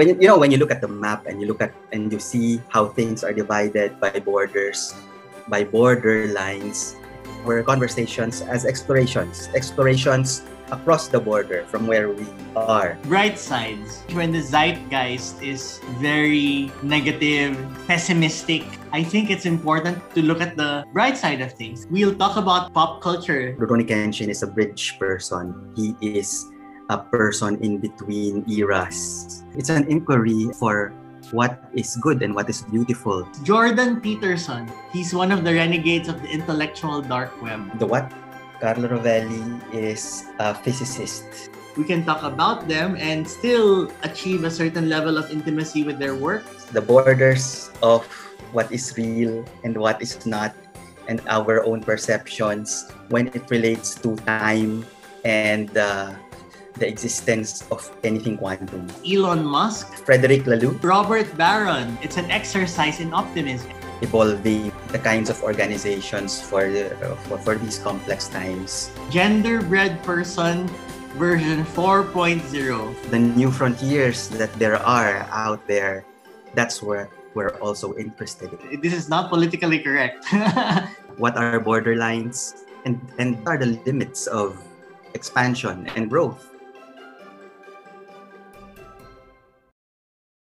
when you, you know when you look at the map and you look at and you see how things are divided by borders, by border lines, were conversations as explorations, explorations across the border from where we are. Bright sides. When the zeitgeist is very negative, pessimistic, I think it's important to look at the bright side of things. We'll talk about pop culture. Rurouni Kenshin is a bridge person. He is a person in between eras. It's an inquiry for what is good and what is beautiful. Jordan Peterson, he's one of the renegades of the intellectual dark web. The what? Carlo Rovelli is a physicist. We can talk about them and still achieve a certain level of intimacy with their work. The borders of what is real and what is not, and our own perceptions when it relates to time and uh, the existence of anything quantum. Elon Musk, Frederick Laloux, Robert Barron. It's an exercise in optimism. evolving the kinds of organizations for, the, for, for these complex times. Genderbread person version 4.0. The new frontiers that there are out there, that's where we're also interested in. This is not politically correct. What are borderlines and, and are the limits of expansion and growth?